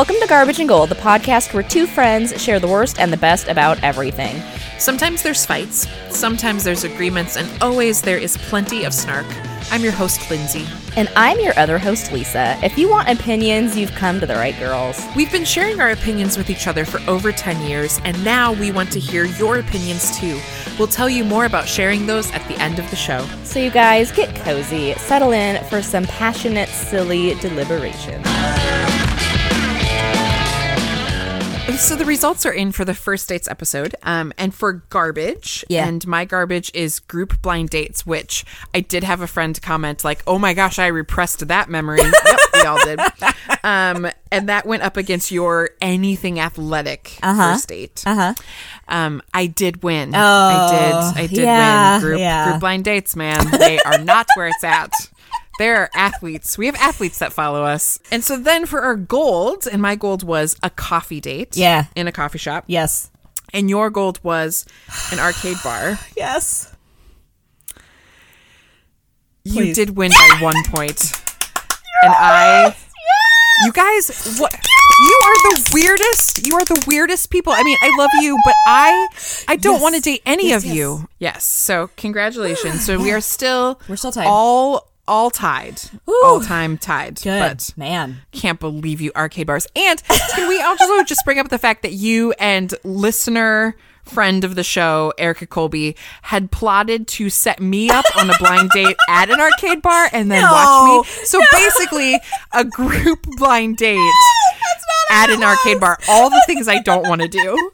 Welcome to Garbage and Gold, the podcast where two friends share the worst and the best about everything. Sometimes there's fights, sometimes there's agreements, and always there is plenty of snark. I'm your host, Lindsay. And I'm your other host, Lisa. If you want opinions, you've come to the right girls. We've been sharing our opinions with each other for over 10 years, and now we want to hear your opinions too. We'll tell you more about sharing those at the end of the show. So, you guys, get cozy, settle in for some passionate, silly deliberation. So the results are in for the first dates episode, um, and for garbage. Yeah. And my garbage is group blind dates, which I did have a friend comment like, "Oh my gosh, I repressed that memory." yep, we all did. Um, and that went up against your anything athletic Uh-huh. first date. Uh-huh. Um, I did win. Oh, I did. I did yeah, win. Group yeah. group blind dates, man. They are not where it's at. They're athletes. We have athletes that follow us. And so then for our gold, and my gold was a coffee date. Yeah. In a coffee shop. Yes. And your gold was an arcade bar. Yes. You Please. did win by one point. And I You guys, what you are the weirdest. You are the weirdest people. I mean, I love you, but I I don't Yes. want to date any Yes, of you. Yes. So, congratulations. So, we are still We're still tied. All all tied. Woo. All time tied. Good. But Man. can't believe you arcade bars. And can we also just bring up the fact that you and listener friend of the show Erica Colby had plotted to set me up on a blind date at an arcade bar and then No. watch me. So basically a group blind date at an arcade bar. All the things I don't want to do.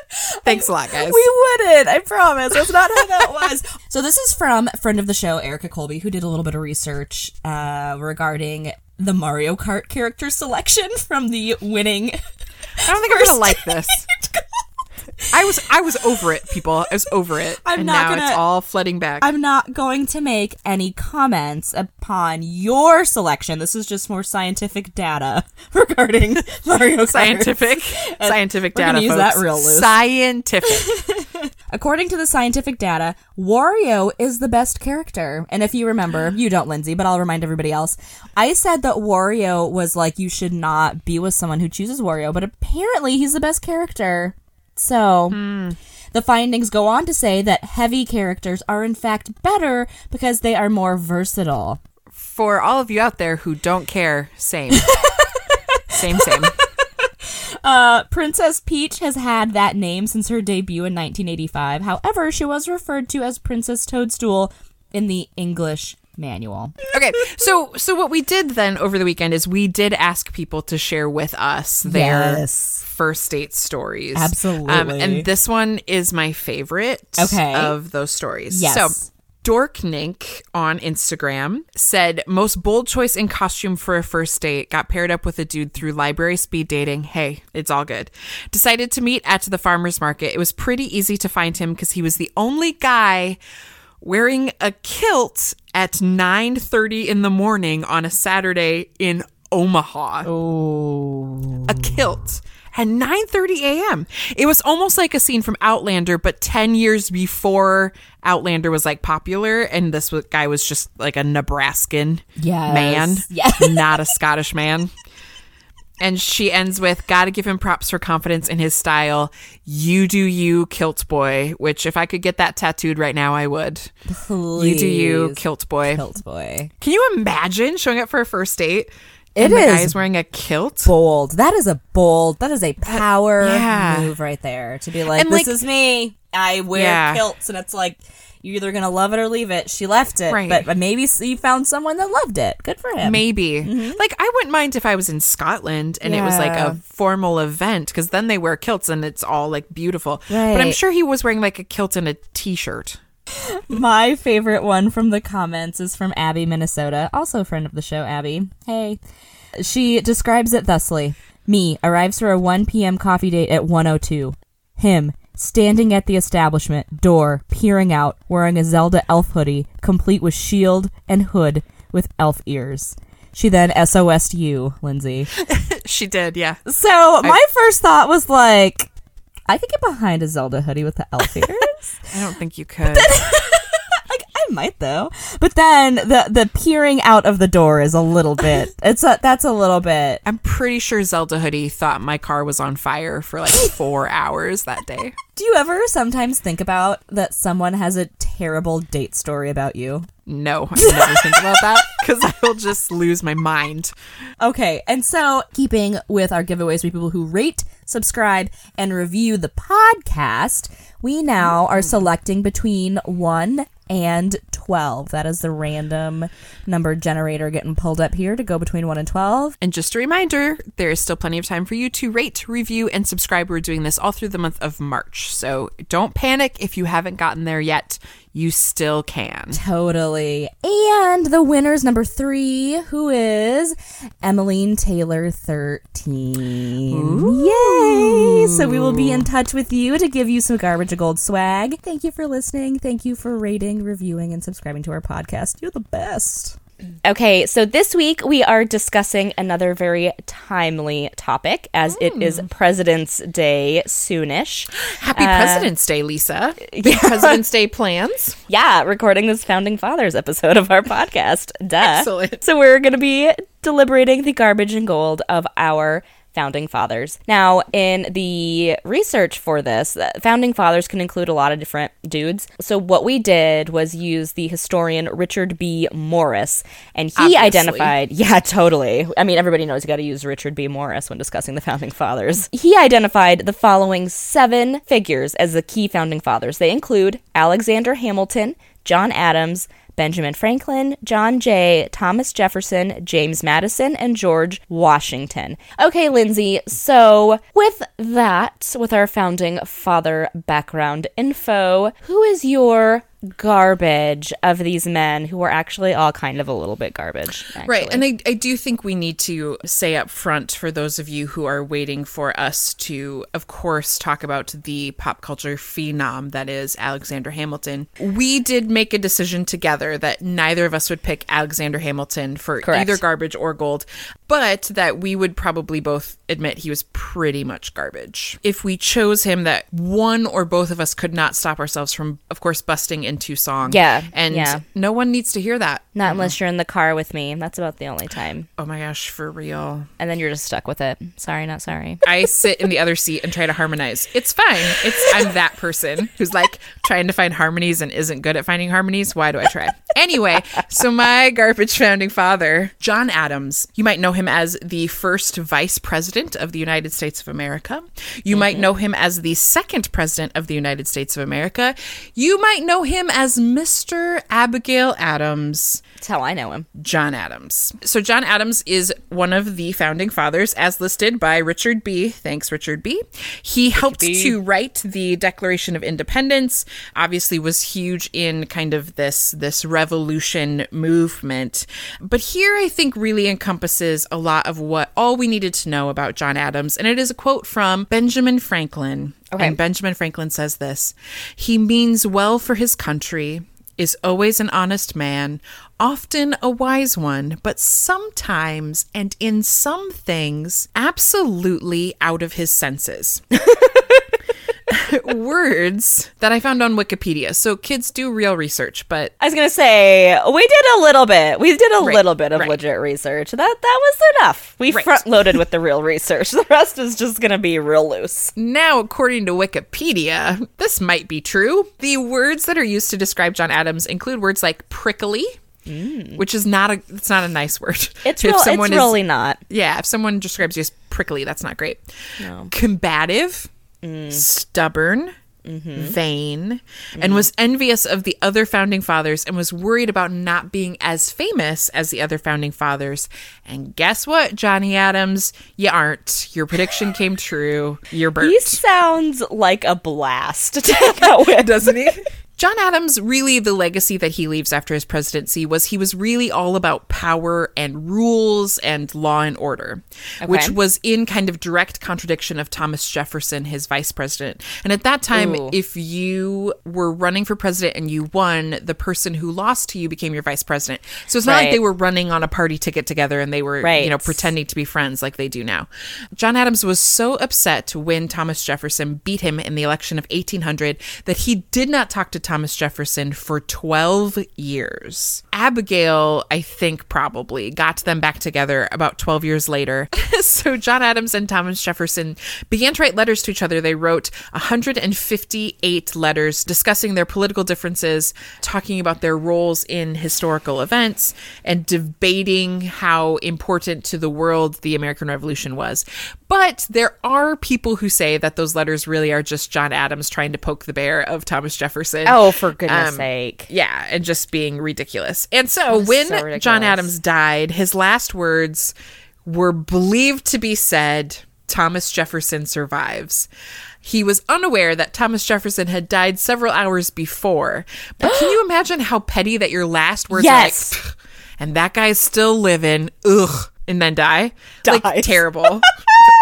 Thanks a lot, guys. We wouldn't. I promise. That's not how that was. so this is from a friend of the show, Erica Colby, who did a little bit of research uh, regarding the Mario Kart character selection from the winning. I don't think I'm gonna like this. I was I was over it, people. I was over it. I'm and not now it's gonna- all flooding back. I'm not going to make any comments upon your selection. This is just more scientific data regarding Mario Kart. scientific scientific data use folks. that real loose. scientific According to the scientific data, Wario is the best character. And if you remember, you don't, Lindsay, but I'll remind everybody else. I said that Wario was like, you should not be with someone who chooses Wario, but apparently he's the best character. So. The findings go on to say that heavy characters are in fact better because they are more versatile. for all of you out there who don't care same same same Uh, Princess Peach has had that name since her debut in 1985. However, she was referred to as Princess Toadstool in the English manual. okay so so what we did then over the weekend is we did ask people to share with us their Yes. first date stories Um, Absolutely. and this one is my favorite Okay. of those stories Yes. so Dorknink on Instagram said most bold choice in costume for a first date got paired up with a dude through library speed dating. Hey, it's all good. Decided to meet at the farmers market. It was pretty easy to find him because he was the only guy wearing a kilt at 9:30 in the morning on a Saturday in Omaha. Oh. A kilt at 9:30 a.m. It was almost like a scene from Outlander, but 10 years before Outlander was like popular, and this guy was just like a Nebraskan Yes. man, Yes. not a Scottish man. And she ends with, "Gotta give him props for confidence in his style. You do you, kilt boy." Which, if I could get that tattooed right now, I would. You do you, kilt boy. Kilt boy. Can you imagine showing up for a first date? It and the is wearing a kilt. Bold. That is a bold. That is a power yeah. move right there. To be like, And, this like- is me. I wear Yeah. kilts, and it's like you're either gonna love it or leave it. She left it, Right. but maybe you found someone that loved it. Good for him. Maybe. Mm-hmm. Like, I wouldn't mind if I was in Scotland and it was like a formal event because then they wear kilts and it's all like beautiful. But I'm sure he was wearing like a kilt and a t shirt. My favorite one from the comments is from Abby, Minnesota, also a friend of the show, Abby. Hey. She describes it thusly Me arrives for a 1 p.m. coffee date at 102. Him, standing at the establishment, door, peering out, wearing a Zelda elf hoodie, complete with shield and hood with elf ears. She then SOS'd you, Lindsay. She did, yeah. So my first thought was like, I could get behind a Zelda hoodie with the elf ears. I don't think you could. might though. But then the the peering out of the door is a little bit. It's a that's a little bit. I'm pretty sure Zelda Hoodie thought my car was on fire for like four hours that day. Do you ever sometimes think about that someone has a terrible date story about you? No, I never think about that because I will just lose my mind. Okay, and so keeping with our giveaways for people who rate, subscribe, and review the podcast, we now are mm. selecting between 1 and 12. That is the random number generator getting pulled up here to go between 1 and 12. And just a reminder, there is still plenty of time for you to rate, review, and subscribe. We're doing this all through the month of March. So don't panic if you haven't gotten there yet. You still can. Totally. And the winner's number three, who is Emmeline Taylor 13. Yay! So we will be in touch with you to give you some garbage of gold swag. Thank you for listening. Thank you for rating, reviewing, and subscribing to our podcast. You're the best. Okay, so this week we are discussing another very timely topic as it is hmm. President's Day soonish. Happy uh, President's Day, Lisa. Big President's Day plans. Yeah, recording this Founding Fathers episode of our podcast. Duh. Excellent. So we're going to be deliberating the garbage and gold of our founding fathers. Now, in the research for this, uh, founding fathers can include a lot of different dudes. So what we did was use the historian Richard B. Morris, and he Obviously. identified, yeah, totally. I mean, everybody knows you got to use Richard B. Morris when discussing the founding fathers. He identified the following seven figures as the key founding fathers. They include Alexander Hamilton, John Adams, Benjamin Franklin, John Jay, Thomas Jefferson, James Madison, and George Washington. Okay, Lindsay, so with that, with our founding father background info, who is your garbage of these men who are actually all kind of a little bit garbage? Right. And I, I do think we need to say up front for those of you who are waiting for us to, of course, talk about the pop culture phenom that is Alexander Hamilton. We did make a decision together that neither of us would pick Alexander Hamilton for Correct. either garbage or gold, but that we would probably both admit he was pretty much garbage. If we chose him, that one or both of us could not stop ourselves from, of course, busting into song. Yeah, And yeah. no one needs to hear that. Not uh-huh. unless you're in the car with me. That's about the only time. Oh my gosh, for real. And then you're just stuck with it. Sorry, not sorry. I sit in the other seat and try to harmonize. It's fine. It's I'm that person who's like trying to find harmonies and isn't good at finding harmonies. Why do I try? Anyway, so my garbage founding father, John Adams, you might know him as the first vice president of the United States of America. You might know him as the second president of the United States of America. You might know him as Mr. Abigail Adams. That's how I know him. John Adams. So, John Adams is one of the founding fathers, as listed by Richard B. Thanks, Richard B. He helped to write the Declaration of Independence. Obviously, was huge in kind of this this revolution movement. But here, I think, really encompasses a lot of what all we needed to know about John Adams, and it is a quote from Benjamin Franklin. Okay. And Benjamin Franklin says this: "He means well for his country." Is always an honest man, often a wise one, but sometimes and in some things, absolutely out of his senses. Words that I found on Wikipedia. So kids do real research, but I was gonna say we did a little bit. We did a Right, little bit of right. legit research. That that was enough. We Right. front loaded with the real research. The rest is just gonna be real loose. Now, according to Wikipedia, this might be true. The words that are used to describe John Adams include words like prickly, which is not a it's not a nice word. Mm. It's If real, it's is- really not. Yeah, if someone describes you as prickly, that's not great. No. Combative, Mm-hmm. stubborn, mm-hmm. vain, and mm-hmm. was envious of the other founding fathers and was worried about not being as famous as the other founding fathers. And guess what, Johnny Adams? You aren't. Your prediction came true. You're burnt. He sounds like a blast. that way, doesn't he? John Adams, really, the legacy that he leaves after his presidency was he was really all about power and rules and law and order, which was in kind of direct contradiction of Thomas Jefferson, his vice president. And at that time, Ooh. if you were running for president and you won, the person who lost to you became your vice president. So it's not like they were running on a party ticket together and they were, Right. you know, pretending to be friends like they do now. John Adams was so upset when Thomas Jefferson beat him in the election of 1800 that he did not talk to Thomas Thomas Jefferson for 12 years. Abigail, I think, probably got them back together about 12 years later. so John Adams and Thomas Jefferson began to write letters to each other. They wrote 158 letters discussing their political differences, talking about their roles in historical events, and debating how important to the world the American Revolution was. But there are people who say that those letters really are just John Adams trying to poke the bear of Thomas Jefferson. Oh, for goodness Um, sake. Yeah, and just being ridiculous. And so when so. John Adams died, his last words were believed to be said Thomas Jefferson survives. He was unaware that Thomas Jefferson had died several hours before. But can you imagine how petty that your last words Yes. are like, and that guy's still living, ugh, and then die? Like, terrible.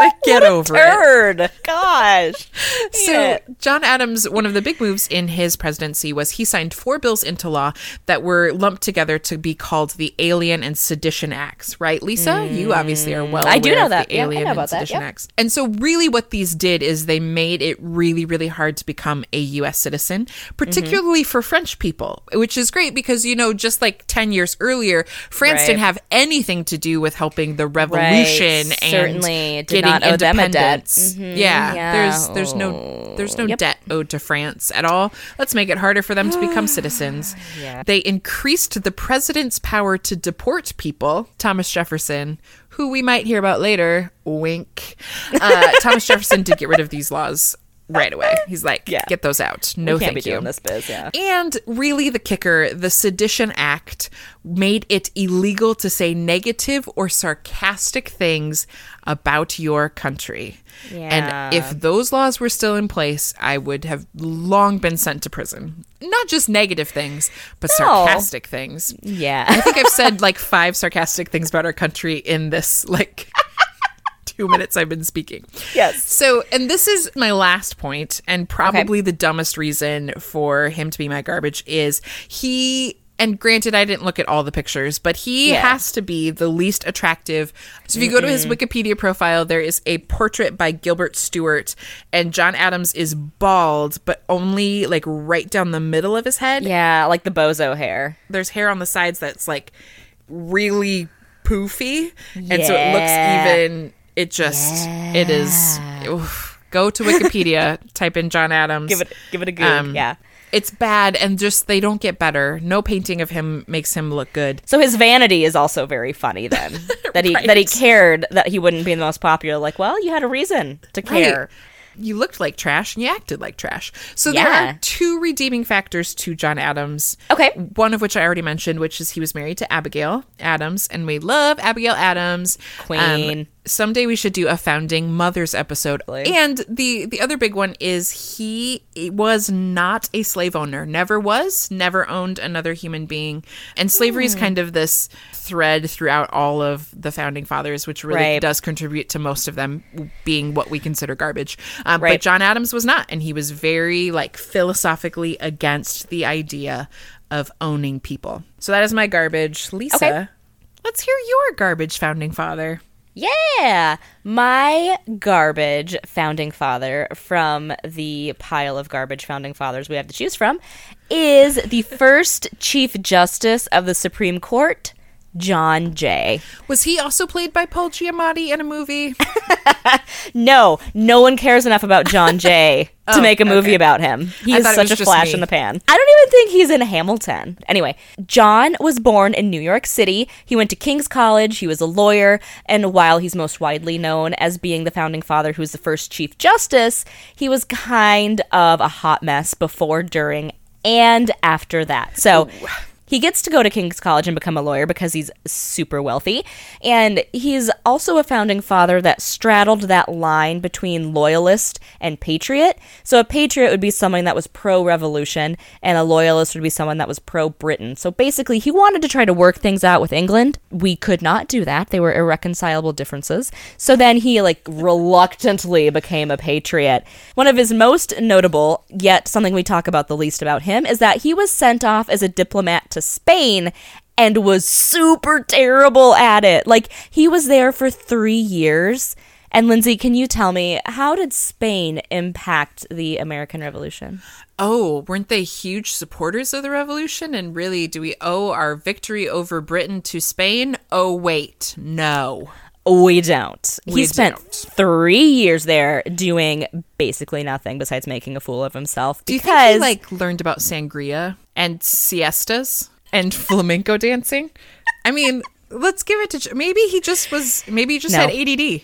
like, get over it. Turd. Gosh. So. John Adams, one of the big moves in his presidency was he signed four bills into law that were lumped together to be called the Alien and Sedition Acts, right, Lisa? You obviously are well Mm. I do know of that. the Yeah, Alien and. Sedition Yep. Acts. And so, really, what these did is they made it really, really hard to become a U.S. citizen, particularly for French people, which is great because, you know, just like 10 years earlier, France Right. didn't have anything to do with helping the revolution and Certainly did getting not owe them a debt. independence. Mhm. Yeah, Yeah. there's there's no there's no Yep. debt owed to France at all. Let's make it harder for them to become citizens. Yeah. They increased the president's power to deport people. Thomas Jefferson, who we might hear about later, wink. Uh, Thomas Jefferson did get rid of these laws right away. He's like, Yeah. get those out. No, Can't thank be you. doing this biz, yeah. And really, the kicker the Sedition Act made it illegal to say negative or sarcastic things about your country. Yeah. And if those laws were still in place, I would have long been sent to prison. Not just negative things, but No. sarcastic things. Yeah. I think I've said like five sarcastic things about our country in this like two minutes I've been speaking. yes. So, and this is my last point, and probably the dumbest reason for him to be my garbage is he. And granted, I didn't look at all the pictures, but he Yeah. has to be the least attractive. So if you go to his Wikipedia profile, there is a portrait by Gilbert Stuart, and John Adams is bald, but only like right down the middle of his head. Yeah, like the bozo hair. There's hair on the sides that's like really poofy, and so it looks even. It just it is. oof. Go to Wikipedia, type in John Adams. Give it give it a good. Um, yeah. It's bad, and just they don't get better. No painting of him makes him look good. So his vanity is also very funny then. that he that he cared that he wouldn't be the most popular. Like, well, you had a reason to care. You looked like trash and you acted like trash. So there are two redeeming factors to John Adams. Okay. One of which I already mentioned, which is he was married to Abigail Adams, and we love Abigail Adams. Um, Queen. Someday we should do a founding mothers episode. And the the other big one is he was not a slave owner. Never was. Never owned another human being. And slavery Hmm. is kind of this thread throughout all of the founding fathers, which really Right. does contribute to most of them being what we consider garbage. Um, But John Adams was not, and he was very like philosophically against the idea of owning people. So that is my garbage, Lisa. Okay. Let's hear your garbage, founding father. Yeah. My garbage founding father from the pile of garbage founding fathers we have to choose from is the first Chief Justice of the Supreme Court, John Jay. Was he also played by Paul Giamatti in a movie? No, no one cares enough about John Jay to Oh, make a movie okay. about him. He is such a flash me. in the pan. I don't even think he's in Hamilton. Anyway, John was born in New York City. He went to King's College. He was a lawyer. And while he's most widely known as being the founding father who was the first Chief Justice, he was kind of a hot mess before, during, and after that. So. He gets to go to King's College and become a lawyer because he's super wealthy. And he's also a founding father that straddled that line between loyalist and patriot. So a patriot would be someone that was pro revolution, and a loyalist would be someone that was pro Britain. So basically, he wanted to try to work things out with England. We could not do that, they were irreconcilable differences. So then he, like, reluctantly became a patriot. One of his most notable, yet something we talk about the least about him, is that he was sent off as a diplomat to Spain and was super terrible at it. Like, he was there for three years And Lindsay, can you tell me how did Spain impact the American Revolution? Oh, weren't they huge supporters of the revolution? And really, do we owe our victory over Britain to Spain? Oh, wait, no. We don't. We he spent don't. three years there doing basically nothing besides making a fool of himself. Do you because think he like learned about sangria and siestas and flamenco dancing? I mean, let's give it to maybe he just was maybe he just No. had ADD.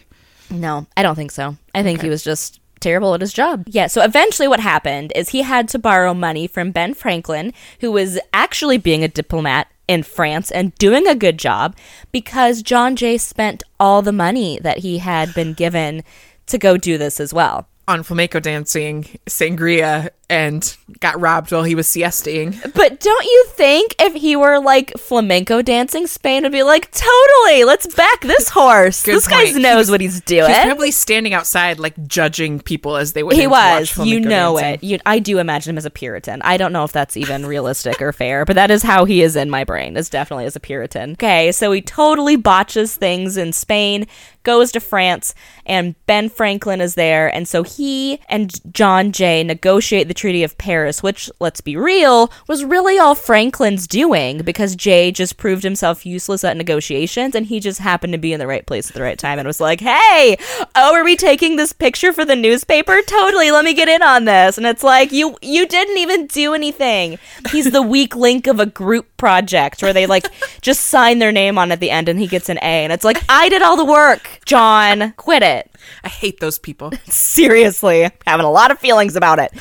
No, I don't think so. I think he was just terrible at his job. Yeah, so eventually what happened is he had to borrow money from Ben Franklin, who was actually being a diplomat in France and doing a good job because John Jay spent all the money that he had been given to go do this as well. On flamenco dancing, sangria, and got robbed while he was siestaing. But don't you think if he were like flamenco dancing, Spain would be like, totally, let's back this horse. This guy point. knows what he's doing. He's probably standing outside, like judging people as they went. He was. You know dancing. it. You, I do imagine him as a Puritan. I don't know if that's even realistic or fair, but that is how he is in my brain. Is definitely as a Puritan. Okay, so he totally botches things in Spain, goes to France, and Ben Franklin is there, and so he and John Jay negotiate the Treaty of Paris, which, let's be real, was really all Franklin's doing because Jay just proved himself useless at negotiations, and he just happened to be in the right place at the right time and was like, "Hey, oh, are we taking this picture for the newspaper? Totally, let me get in on this." And it's like, "You you didn't even do anything." He's the weak link of a group project where they like just sign their name on at the end and he gets an A, and it's like, "I did all the work, John. Quit it." I hate those people. seriously having a lot of feelings about it.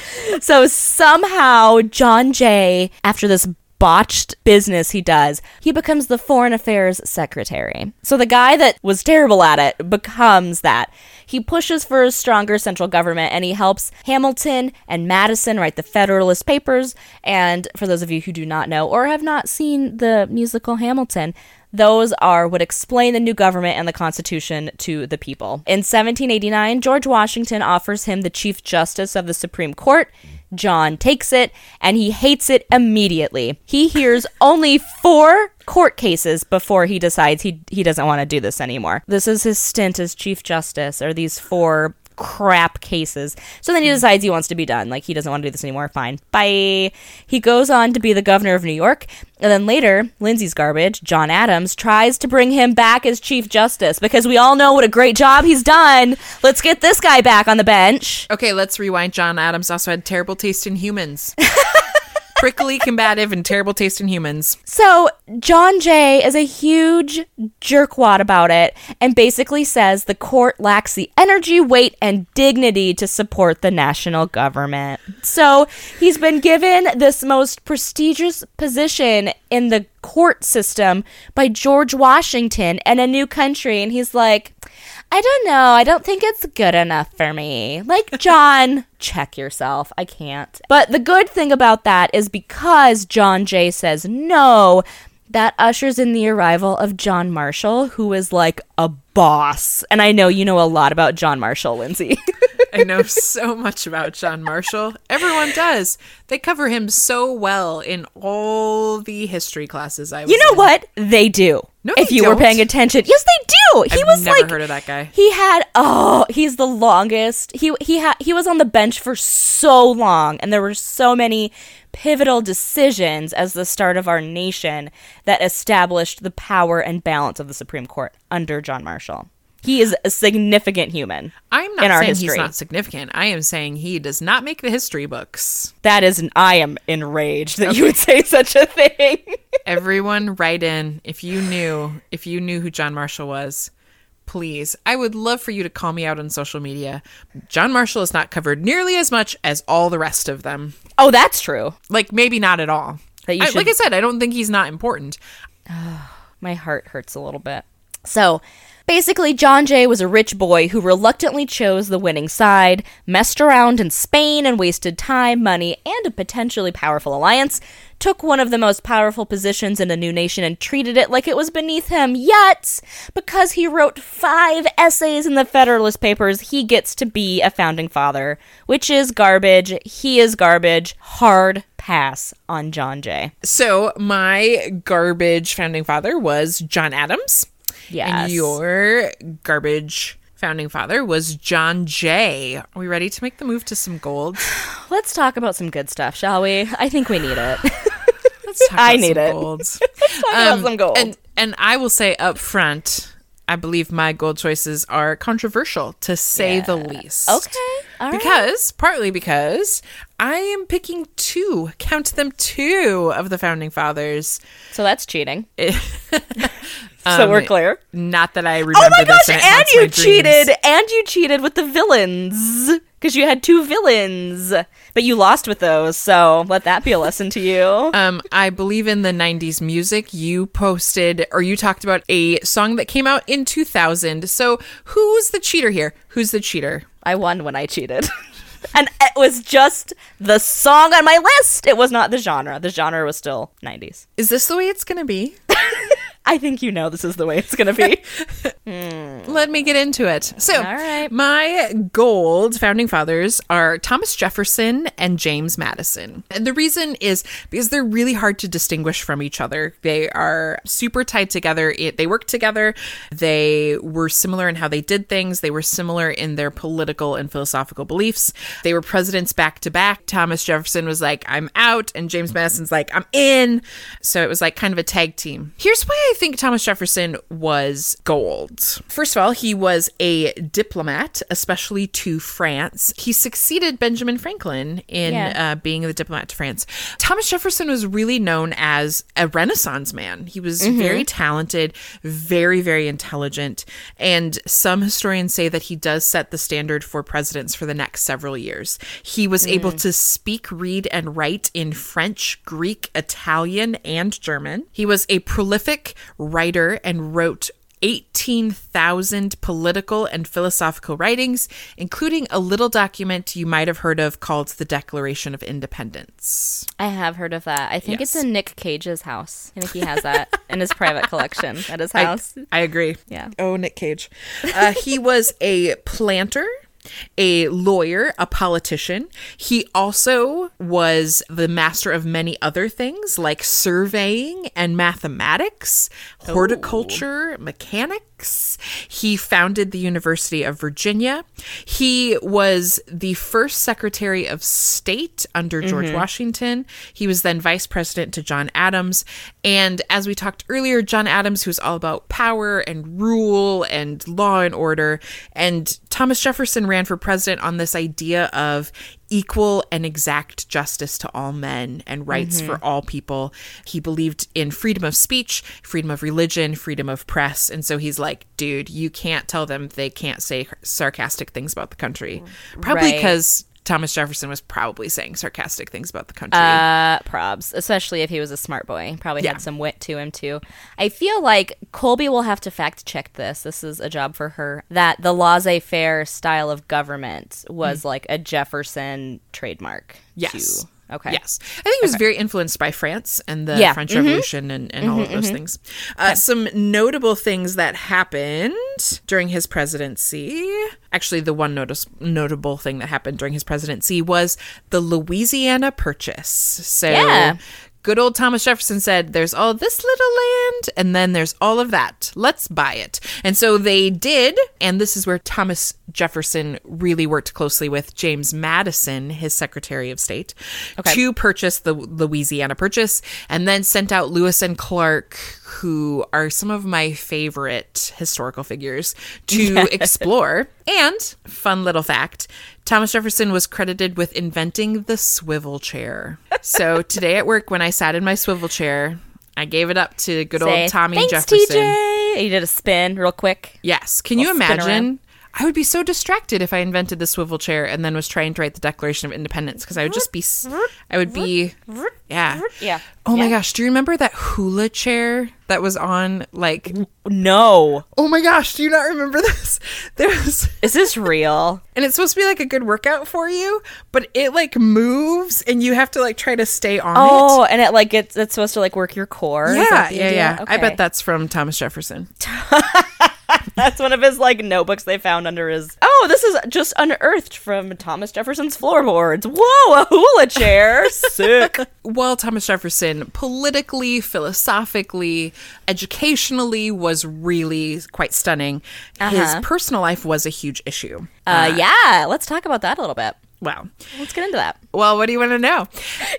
So somehow John Jay, after this botched business he does, he becomes the foreign affairs secretary. So the guy that was terrible at it becomes that. He pushes for a stronger central government and he helps Hamilton and Madison write the Federalist Papers. And for those of you who do not know or have not seen the musical Hamilton, those are what explain the new government and the Constitution to the people. In 1789, George Washington offers him the Chief Justice of the Supreme Court. John takes it and he hates it immediately. He hears only four court cases before he decides he, he doesn't want to do this anymore. This is his stint as Chief Justice, or these four crap cases. So then he hmm. decides he wants to be done. Like he doesn't want to do this anymore. Fine. Bye. He goes on to be the governor of New York. And then later, Lindsay's garbage, John Adams, tries to bring him back as Chief Justice because we all know what a great job he's done. Let's get this guy back on the bench. Okay, let's rewind. John Adams also had terrible taste in humans. Prickly, combative, and terrible taste in humans. So John Jay is a huge jerkwad about it and basically says the court lacks the energy, weight, and dignity to support the national government. So he's been given this most prestigious position in the court system by George Washington and a new country, and he's like. I don't know. I don't think it's good enough for me. Like, John, check yourself. I can't. But the good thing about that is because John Jay says no, that ushers in the arrival of John Marshall, who is like a boss. And I know you know a lot about John Marshall, Lindsay. I know so much about John Marshall. Everyone does. They cover him so well in all the history classes I was you know in. what? They do. No, if you were don't. paying attention. Yes, they do. He I've was never like heard of that guy. He had oh, he's the longest. He he had he was on the bench for so long and there were so many pivotal decisions as the start of our nation that established the power and balance of the Supreme Court under John Marshall. He is a significant human. I'm not in our saying history. he's not significant. I am saying he does not make the history books. That is an I am enraged that you would say such a thing. Everyone write in if you knew if you knew who John Marshall was. Please, I would love for you to call me out on social media. John Marshall is not covered nearly as much as all the rest of them. oh, that's true. Like maybe not at all. That you I- should- like I said, I don't think he's not important. My heart hurts a little bit. So, basically, John Jay was a rich boy who reluctantly chose the winning side, messed around in Spain and wasted time, money, and a potentially powerful alliance, took one of the most powerful positions in a new nation and treated it like it was beneath him. Yet, because he wrote five essays in the Federalist Papers, he gets to be a founding father, which is garbage. He is garbage. Hard pass on John Jay. So my garbage founding father was John Adams. Yes. And your garbage founding father was John Jay. Are we ready to make the move to some gold? Let's talk about some good stuff, shall we? I think we need it. Let's talk I need some it. golds. talk about um, some gold. And and I will say up front, I believe my gold choices are controversial to say the least. okay. All right. Because partly because I am picking two, count them two of the founding fathers. so that's cheating. Um, so we're clear. Not that I remember Oh my gosh, and, and you dreams. cheated. And you cheated with the villains. Because you had two villains. But you lost with those, so let that be a lesson to you. Um, I believe in the 90s music. You posted or you talked about a song that came out in 2000. So who's the cheater here? Who's the cheater? I won when I cheated. and it was just the song on my list. It was not the genre. The genre was still 90s. Is this the way it's going to be? I think you know this is the way it's going to be. Hmm. Let me get into it. So, All right. my gold founding fathers are Thomas Jefferson and James Madison. And the reason is because they're really hard to distinguish from each other. They are super tied together. It, they worked together. They were similar in how they did things. They were similar in their political and philosophical beliefs. They were presidents back to back. Thomas Jefferson was like, I'm out, and James Madison's like, I'm in. So it was like kind of a tag team. Here's why I think Thomas Jefferson was gold. First of all, he was a diplomat, especially to France. He succeeded Benjamin Franklin in Yeah. uh, being the diplomat to France. Thomas Jefferson was really known as a Renaissance man. He was very talented, very, very intelligent. And some historians say that he does set the standard for presidents for the next several years. He was able to speak, read, and write in French, Greek, Italian, and German. He was a prolific writer and wrote 18,000 political and philosophical writings, including a little document you might have heard of called the Declaration of Independence. I have heard of that. I think it's in Nick Cage's house. I think he has that in his private collection at his I, house. I agree. Yeah. Oh, Nick Cage. Uh, he was a planter. A lawyer, a politician. He also was the master of many other things like surveying and mathematics, oh. horticulture, mechanics. He founded the University of Virginia. He was the first Secretary of State under mm-hmm. George Washington. He was then vice president to John Adams. And as we talked earlier, John Adams, who was all about power and rule and law and order. And Thomas Jefferson ran for president on this idea of equal and exact justice to all men and rights for mm-hmm. all people. He believed in freedom of speech, freedom of religion, freedom of press. And so he's like, dude, you can't tell them they can't say sarcastic things about the country. Probably because Thomas Jefferson was probably saying sarcastic things about the country. Uh, probs, especially if he was a smart boy. Probably Yeah. had some wit to him too. I feel like Colby will have to fact check this. This is a job for her. That the laissez-faire style of government was like a Jefferson trademark. Yes. too. Okay. Yes. I think he was very influenced by France and the Yeah. French Mhm. Revolution and, and all of those things. Uh, some notable things that happened during his presidency. Actually, the one notice, notable thing that happened during his presidency was the Louisiana Purchase. So. Yeah. Good old Thomas Jefferson said, There's all this little land, and then there's all of that. Let's buy it. And so they did. And this is where Thomas Jefferson really worked closely with James Madison, his Secretary of State, to purchase the Louisiana Purchase, and then sent out Lewis and Clark, who are some of my favorite historical figures, to explore. And, fun little fact Thomas Jefferson was credited with inventing the swivel chair. So today at work, when I sat in my swivel chair, I gave it up to good Say, old Tommy Jefferson. TJ. You did a spin real quick. Yes. Can you imagine? I would be so distracted if I invented the swivel chair and then was trying to write the Declaration of Independence because I would just be, I would be, yeah. Yeah. Oh my Yeah. gosh. Do you remember that hula chair that was on like, No. oh my gosh. Do you not remember this? There was, Is this real? and it's supposed to be like a good workout for you, but it like moves and you have to like try to stay on it. Oh, and it like it's it's supposed to like work your core. Yeah, yeah, idea? yeah. I bet that's from Thomas Jefferson. That's one of his like notebooks they found under his. Oh, this is just unearthed from Thomas Jefferson's floorboards. Whoa, a hula chair. Sick. While Thomas Jefferson politically, philosophically, educationally was really quite stunning, his Uh-huh. personal life was a huge issue. Uh, yeah, let's talk about that a little bit. Wow. Let's get into that. Well, what do you want to know?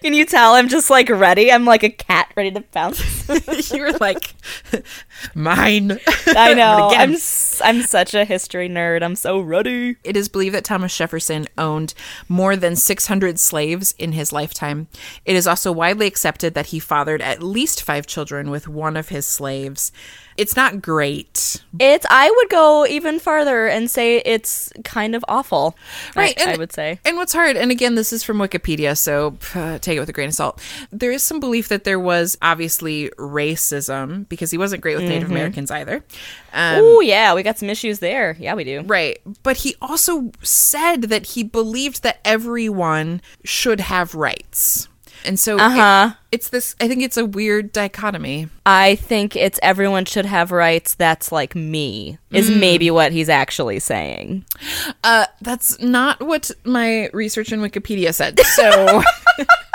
Can you tell I'm just like ready? I'm like a cat ready to pounce. you were like, mine. I know. Again. I'm s- I'm such a history nerd. I'm so ready. It is believed that Thomas Jefferson owned more than 600 slaves in his lifetime. It is also widely accepted that he fathered at least five children with one of his slaves. It's not great. It's I would go even farther and say it's kind of awful. Right, I, and- I would say. And what's hard, and again, this is from Wikipedia, so uh, take it with a grain of salt. There is some belief that there was obviously racism because he wasn't great with Native Americans either. Um, Oh yeah, we got some issues there. Yeah, we do. Right. But he also said that he believed that everyone should have rights. And so Uh-huh. it's this, I think it's a weird dichotomy. I think it's everyone should have rights. That's like me. Is Mm. maybe what he's actually saying. Uh, that's not what my research in Wikipedia said. So,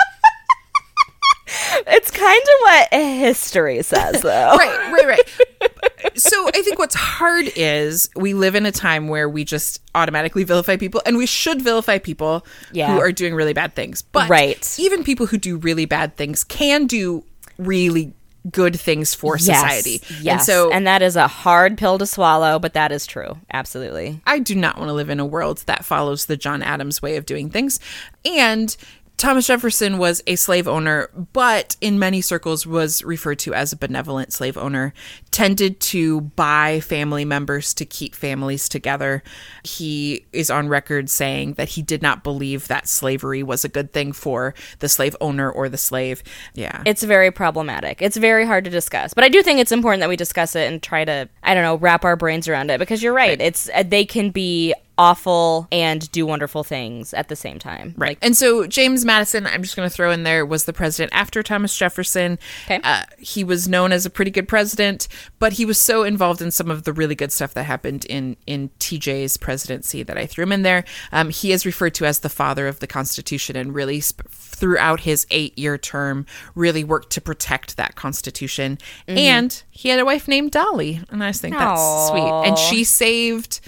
It's kind of what history says, though. right, right, right. So I think what's hard is we live in a time where we just automatically vilify people, and we should vilify people Yeah. who are doing really bad things. But Right. even people who do really bad things can do really good things for society. Yes. And so and that is a hard pill to swallow, but that is true. Absolutely. I do not want to live in a world that follows the John Adams way of doing things. And Thomas Jefferson was a slave owner, but in many circles was referred to as a benevolent slave owner, tended to buy family members to keep families together. He is on record saying that he did not believe that slavery was a good thing for the slave owner or the slave. Yeah. It's very problematic. It's very hard to discuss, but I do think it's important that we discuss it and try to, I don't know, wrap our brains around it because you're right. It's uh, they can be awful and do wonderful things at the same time. Right. And so James Madison, I'm just going to throw in there, was the president after Thomas Jefferson. Okay. Uh, he was known as a pretty good president, but he was so involved in some of the really good stuff that happened in, in TJ's presidency that I threw him in there. Um, he is referred to as the father of the Constitution and really, sp- throughout his eight year term, really worked to protect that Constitution. And he had a wife named Dolley. And I just think that's sweet. And she saved.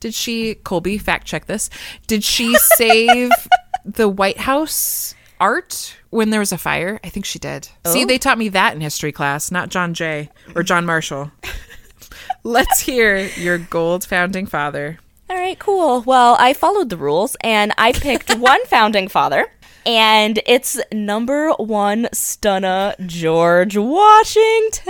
Did she, Colby, fact check this? Did she save the White House art when there was a fire? I think she did. See, oh. they taught me that in history class, not John Jay or John Marshall. Let's hear your gold founding father. All right, cool. Well, I followed the rules and I picked one founding father. And it's number one stunner, George Washington.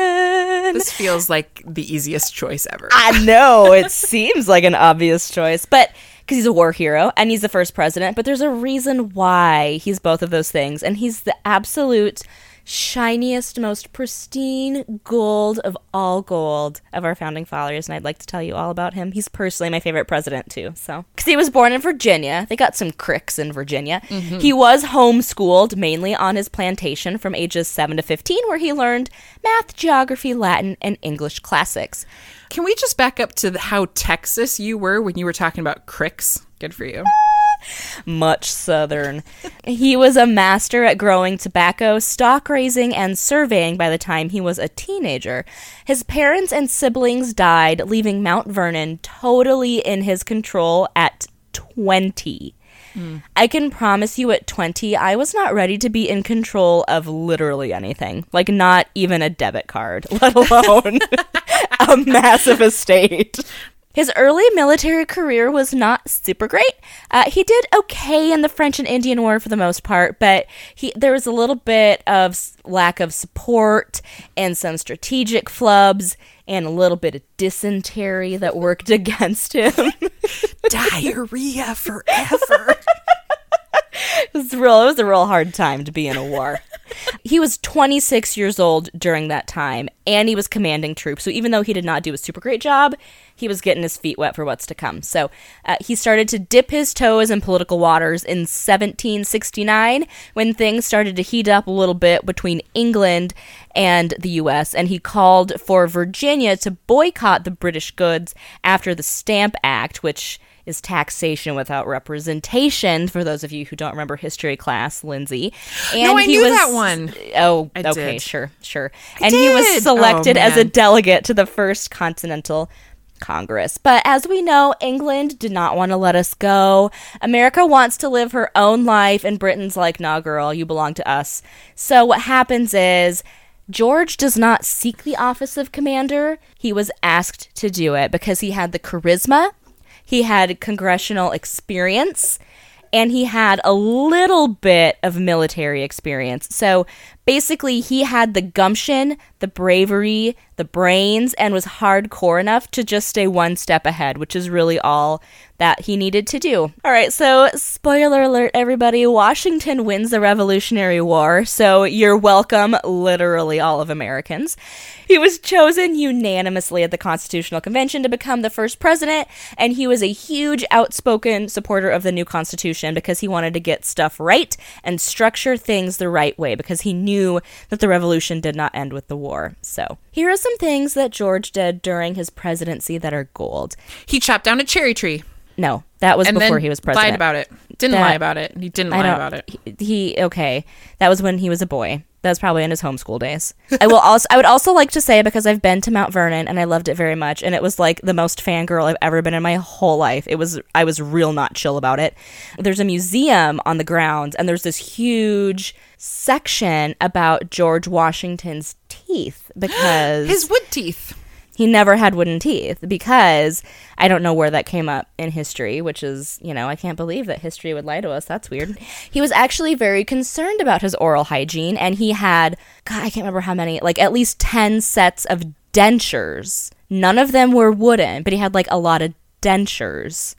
This feels like the easiest choice ever. I know it seems like an obvious choice, but because he's a war hero and he's the first president, but there's a reason why he's both of those things, and he's the absolute shiniest, most pristine gold of all gold of our founding fathers, and I'd like to tell you all about him. He's personally my favorite president too. So, because he was born in Virginia, they got some cricks in Virginia. Mm-hmm. He was homeschooled mainly on his plantation from ages seven to fifteen, where he learned math, geography, Latin, and English classics. Can we just back up to the, how Texas you were when you were talking about cricks? Good for you. Uh, much southern. he was a master at growing tobacco, stock raising, and surveying by the time he was a teenager. His parents and siblings died, leaving Mount Vernon totally in his control at 20. I can promise you at 20, I was not ready to be in control of literally anything. Like, not even a debit card, let alone a massive estate. His early military career was not super great. Uh, he did okay in the French and Indian War for the most part, but he there was a little bit of lack of support and some strategic flubs and a little bit of dysentery that worked against him. Diarrhea forever. It was real. It was a real hard time to be in a war. he was 26 years old during that time, and he was commanding troops. So even though he did not do a super great job, he was getting his feet wet for what's to come. So uh, he started to dip his toes in political waters in 1769 when things started to heat up a little bit between England and the US, and he called for Virginia to boycott the British goods after the Stamp Act, which is taxation without representation. For those of you who don't remember history class, Lindsay. And No, I he knew was, that one. Oh, I okay, did. sure, sure. and he was oh, selected Oh, as a delegate to the first Continental Congress. But as we know, England did not want to let us go. America wants to live her own life, and Britain's like, nah, girl, you belong to us. So what happens is. George does not seek the office of commander. He was asked to do it because he had the charisma, he had congressional experience, and he had a little bit of military experience. So basically, he had the gumption, the bravery, the brains, and was hardcore enough to just stay one step ahead, which is really all that he needed to do. All right, so spoiler alert, everybody Washington wins the Revolutionary War, so you're welcome, literally all of Americans. He was chosen unanimously at the Constitutional Convention to become the first president, and he was a huge outspoken supporter of the new Constitution because he wanted to get stuff right and structure things the right way because he knew that the revolution did not end with the war. So, here are some things that George did during his presidency that are gold. He chopped down a cherry tree No, that was and before he was president. lied about it. Didn't That- lie about it. He didn't lie about it. He, he okay. That was when he was a boy. That was probably in his homeschool days. I will also. I would also like to say because I've been to Mount Vernon and I loved it very much, and it was like the most fangirl I've ever been in my whole life. It was. I was real not chill about it. There's a museum on the grounds, and there's this huge section about George Washington's teeth because His wood teeth. He never had wooden teeth because I don't know where that came up in history, which is, you know, I can't believe that history would lie to us. That's weird. He was actually very concerned about his oral hygiene and he had, God, I can't remember how many, like at least 10 sets of dentures. None of them were wooden, but he had like a lot of dentures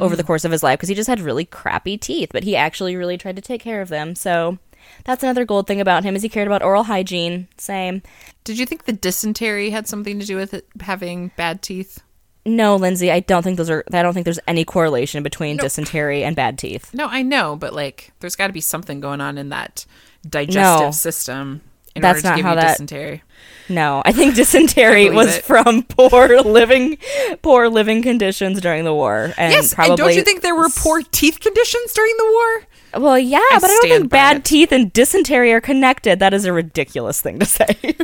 over the mm. course of his life because he just had really crappy teeth, but he actually really tried to take care of them. So that's another gold thing about him is he cared about oral hygiene. Same. Did you think the dysentery had something to do with it having bad teeth? No, Lindsay, I don't think those are. I don't think there's any correlation between dysentery and bad teeth. No, I know, but like, there's got to be something going on in that digestive No. system in That's order to not give how you that- dysentery. No, I think dysentery believe was it. from poor living, poor living conditions during the war, and yes, probably. and don't you think there were poor teeth conditions during the war? Well, yeah, but I don't think bad it. teeth and dysentery are connected. That is a ridiculous thing to say.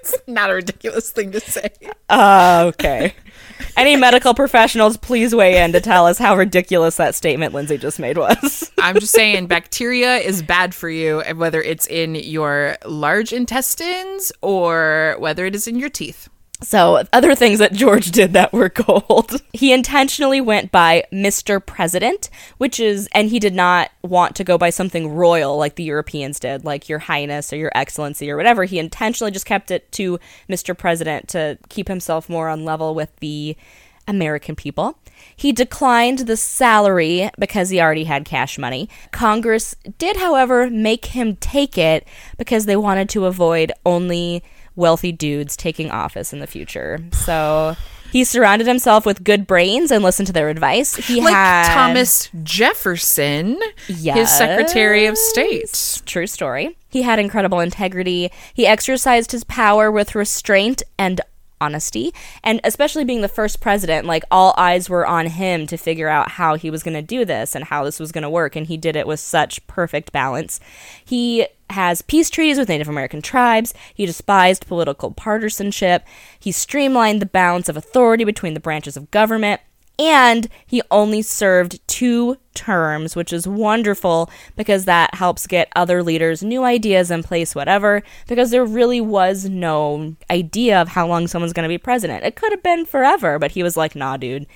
It's not a ridiculous thing to say. uh, okay. Any medical professionals, please weigh in to tell us how ridiculous that statement Lindsay just made was. I'm just saying, bacteria is bad for you, and whether it's in your large intestines or whether it is in your teeth. So, other things that George did that were gold. He intentionally went by Mr. President, which is, and he did not want to go by something royal like the Europeans did, like Your Highness or Your Excellency or whatever. He intentionally just kept it to Mr. President to keep himself more on level with the American people. He declined the salary because he already had cash money. Congress did, however, make him take it because they wanted to avoid only wealthy dudes taking office in the future. So he surrounded himself with good brains and listened to their advice. He Like had Thomas Jefferson, his Secretary of State. True story. He had incredible integrity. He exercised his power with restraint and honesty. And especially being the first president, like all eyes were on him to figure out how he was going to do this and how this was going to work. And he did it with such perfect balance. He has peace treaties with Native American tribes. He despised political partisanship. He streamlined the balance of authority between the branches of government. And he only served two terms, which is wonderful because that helps get other leaders new ideas in place, whatever, because there really was no idea of how long someone's going to be president. It could have been forever, but he was like, nah, dude.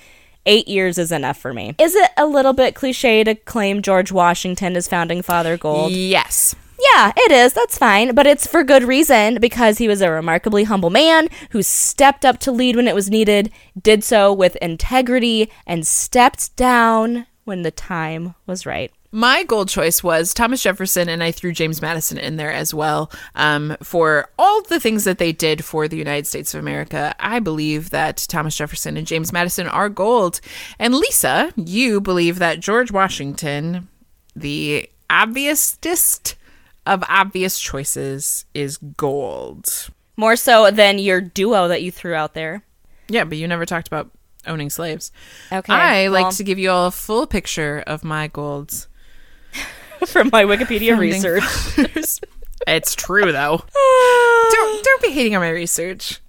Eight years is enough for me. Is it a little bit cliche to claim George Washington as founding father gold? Yes. Yeah, it is. That's fine. But it's for good reason because he was a remarkably humble man who stepped up to lead when it was needed, did so with integrity, and stepped down when the time was right. My gold choice was Thomas Jefferson, and I threw James Madison in there as well um, for all the things that they did for the United States of America. I believe that Thomas Jefferson and James Madison are gold. And Lisa, you believe that George Washington, the obviousest of obvious choices, is gold. More so than your duo that you threw out there. Yeah, but you never talked about owning slaves. Okay. I like to give you all a full picture of my golds. from my Wikipedia research. it's true though. don't don't be hating on my research.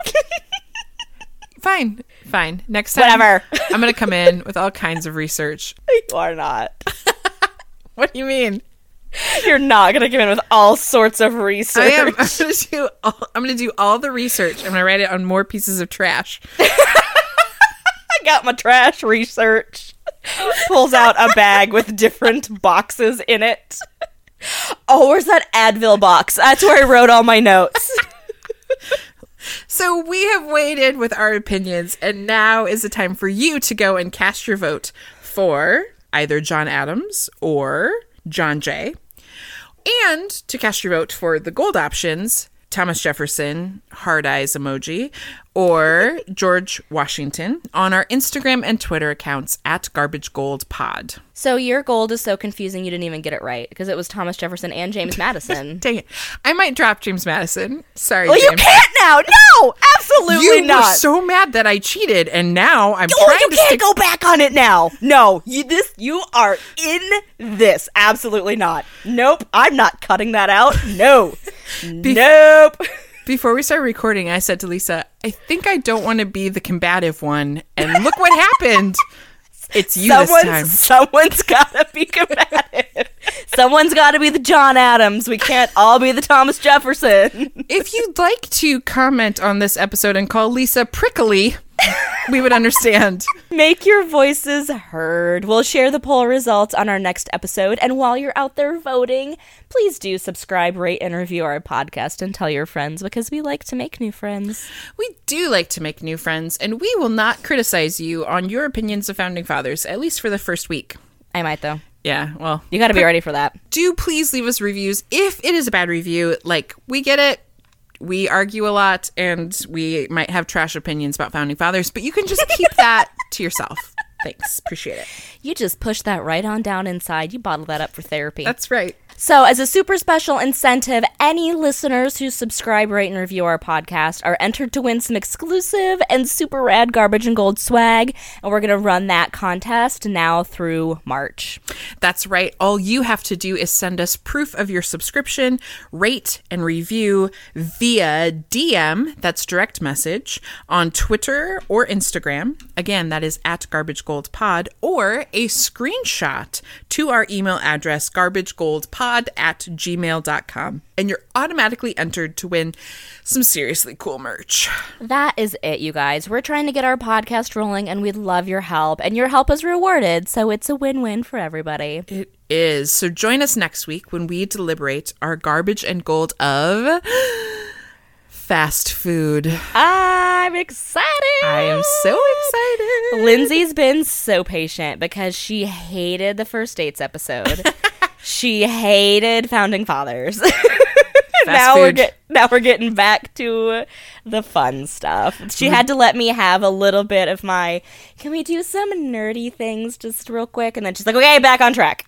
fine, fine. Next time, Whatever. I'm gonna come in with all kinds of research. you are not. What do you mean? You're not gonna come in with all sorts of research. I am. I'm gonna do. All, I'm gonna do all the research. I'm gonna write it on more pieces of trash. I got my trash research. Pulls out a bag with different boxes in it. Oh, where's that Advil box? That's where I wrote all my notes. So we have waited with our opinions, and now is the time for you to go and cast your vote for either John Adams or John Jay. And to cast your vote for the gold options, Thomas Jefferson, hard eyes emoji, or George Washington on our Instagram and Twitter accounts at Garbage Gold Pod. So your gold is so confusing you didn't even get it right because it was Thomas Jefferson and James Madison. Dang it. I might drop James Madison. Sorry, well, you can't now. No, absolutely You were not. so mad that I cheated, and now I'm Oh, trying you to can't stick go back on it now. No, you this you are in this. Absolutely not. Nope, I'm not cutting that out. No. nope. Before we started recording, I said to Lisa, I think I don't want to be the combative one. And look what happened. It's you this time. Someone's someone's gotta be combative. someone's gotta be the John Adams. We can't all be the Thomas Jefferson. If you'd like to comment on this episode and call Lisa prickly, we would understand. Make your voices heard. We'll share the poll results on our next episode. And while you're out there voting, please do subscribe, rate, and review our podcast and tell your friends because we like to make new friends. We do like to make new friends, and we will not criticize you on your opinions of founding fathers, at least for the first week. I might, though. Yeah, well, You gotta be ready for that. do please leave us reviews if it is a bad review. Like, we get it. We argue a lot and we might have trash opinions about founding fathers, but you can just keep that to yourself. Thanks. Appreciate it. You just push that right on down inside. You bottle that up for therapy. That's right. So, as a super special incentive, any listeners who subscribe, rate, and review our podcast are entered to win some exclusive and super rad garbage and gold swag. And we're going to run that contest now through March. That's right. All you have to do is send us proof of your subscription, rate and review via DM, that's direct message, on Twitter or Instagram. Again, that is at Garbage Gold Pod, or a screenshot to our email address, garbagegoldpod at gmail.com. And you're automatically entered to win some seriously cool merch. That is it, you guys. We're trying to get our podcast rolling, and we'd love your help. And your help is rewarded, so it's a win win for everybody. It is. So join us next week when we deliberate our garbage and gold of fast food. I'm excited. I am so excited. Lindsay's been so patient because she hated the first dates episode. she hated founding fathers. now we're get, now we're getting back to the fun stuff. She had to let me have a little bit of my can we do some nerdy things just real quick and then she's like okay back on track.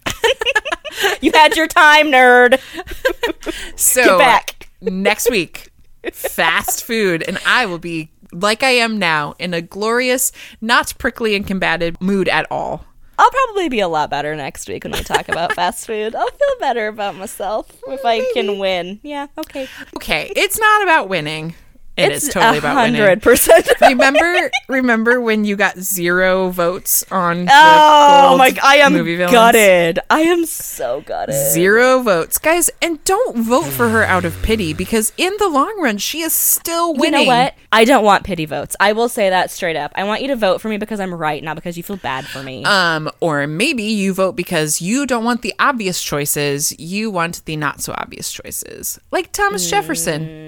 you had your time nerd. So Get back. next week, fast food, and I will be like I am now in a glorious, not prickly and combative mood at all. I'll probably be a lot better next week when we talk about fast food. I'll feel better about myself if I can win. Yeah, okay. Okay, it's not about winning. It is It's totally about hundred percent. Remember, remember when you got zero votes on the Oh my! I am gutted. I am so gutted. Zero votes, guys, and don't vote for her out of pity because in the long run, she is still winning. You know what? I don't want pity votes. I will say that straight up. I want you to vote for me because I'm right, not because you feel bad for me. Um, or maybe you vote because you don't want the obvious choices, you want the not so obvious choices, like Thomas Mm. Jefferson.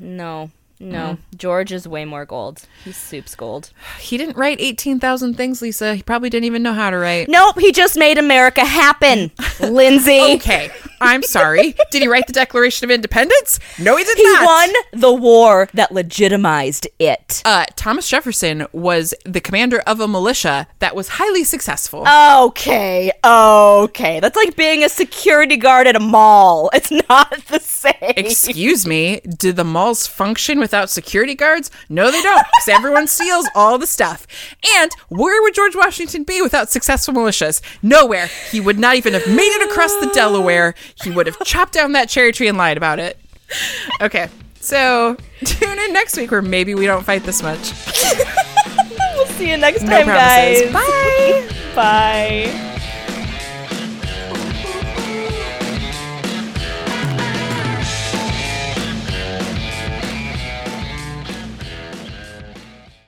No, No, George is way more gold. He's soup's gold. He didn't write 18,000 things, Lisa. He probably didn't even know how to write. Nope, he just made America happen, Lindsay. Okay, I'm sorry. Did he write the Declaration of Independence? No, he did He not. He won the war that legitimized it. Uh, Thomas Jefferson was the commander of a militia that was highly successful. Okay, okay. That's like being a security guard at a mall. It's not the same. Excuse me, do the malls function without security guards? No, they don't, because everyone steals all the stuff. And where would George Washington be without successful militias? Nowhere. He would not even have made it across the Delaware. He would have chopped down that cherry tree and lied about it. Okay, so tune in next week where maybe we don't fight this much. we'll see you next No time, promises. guys. Bye. Bye.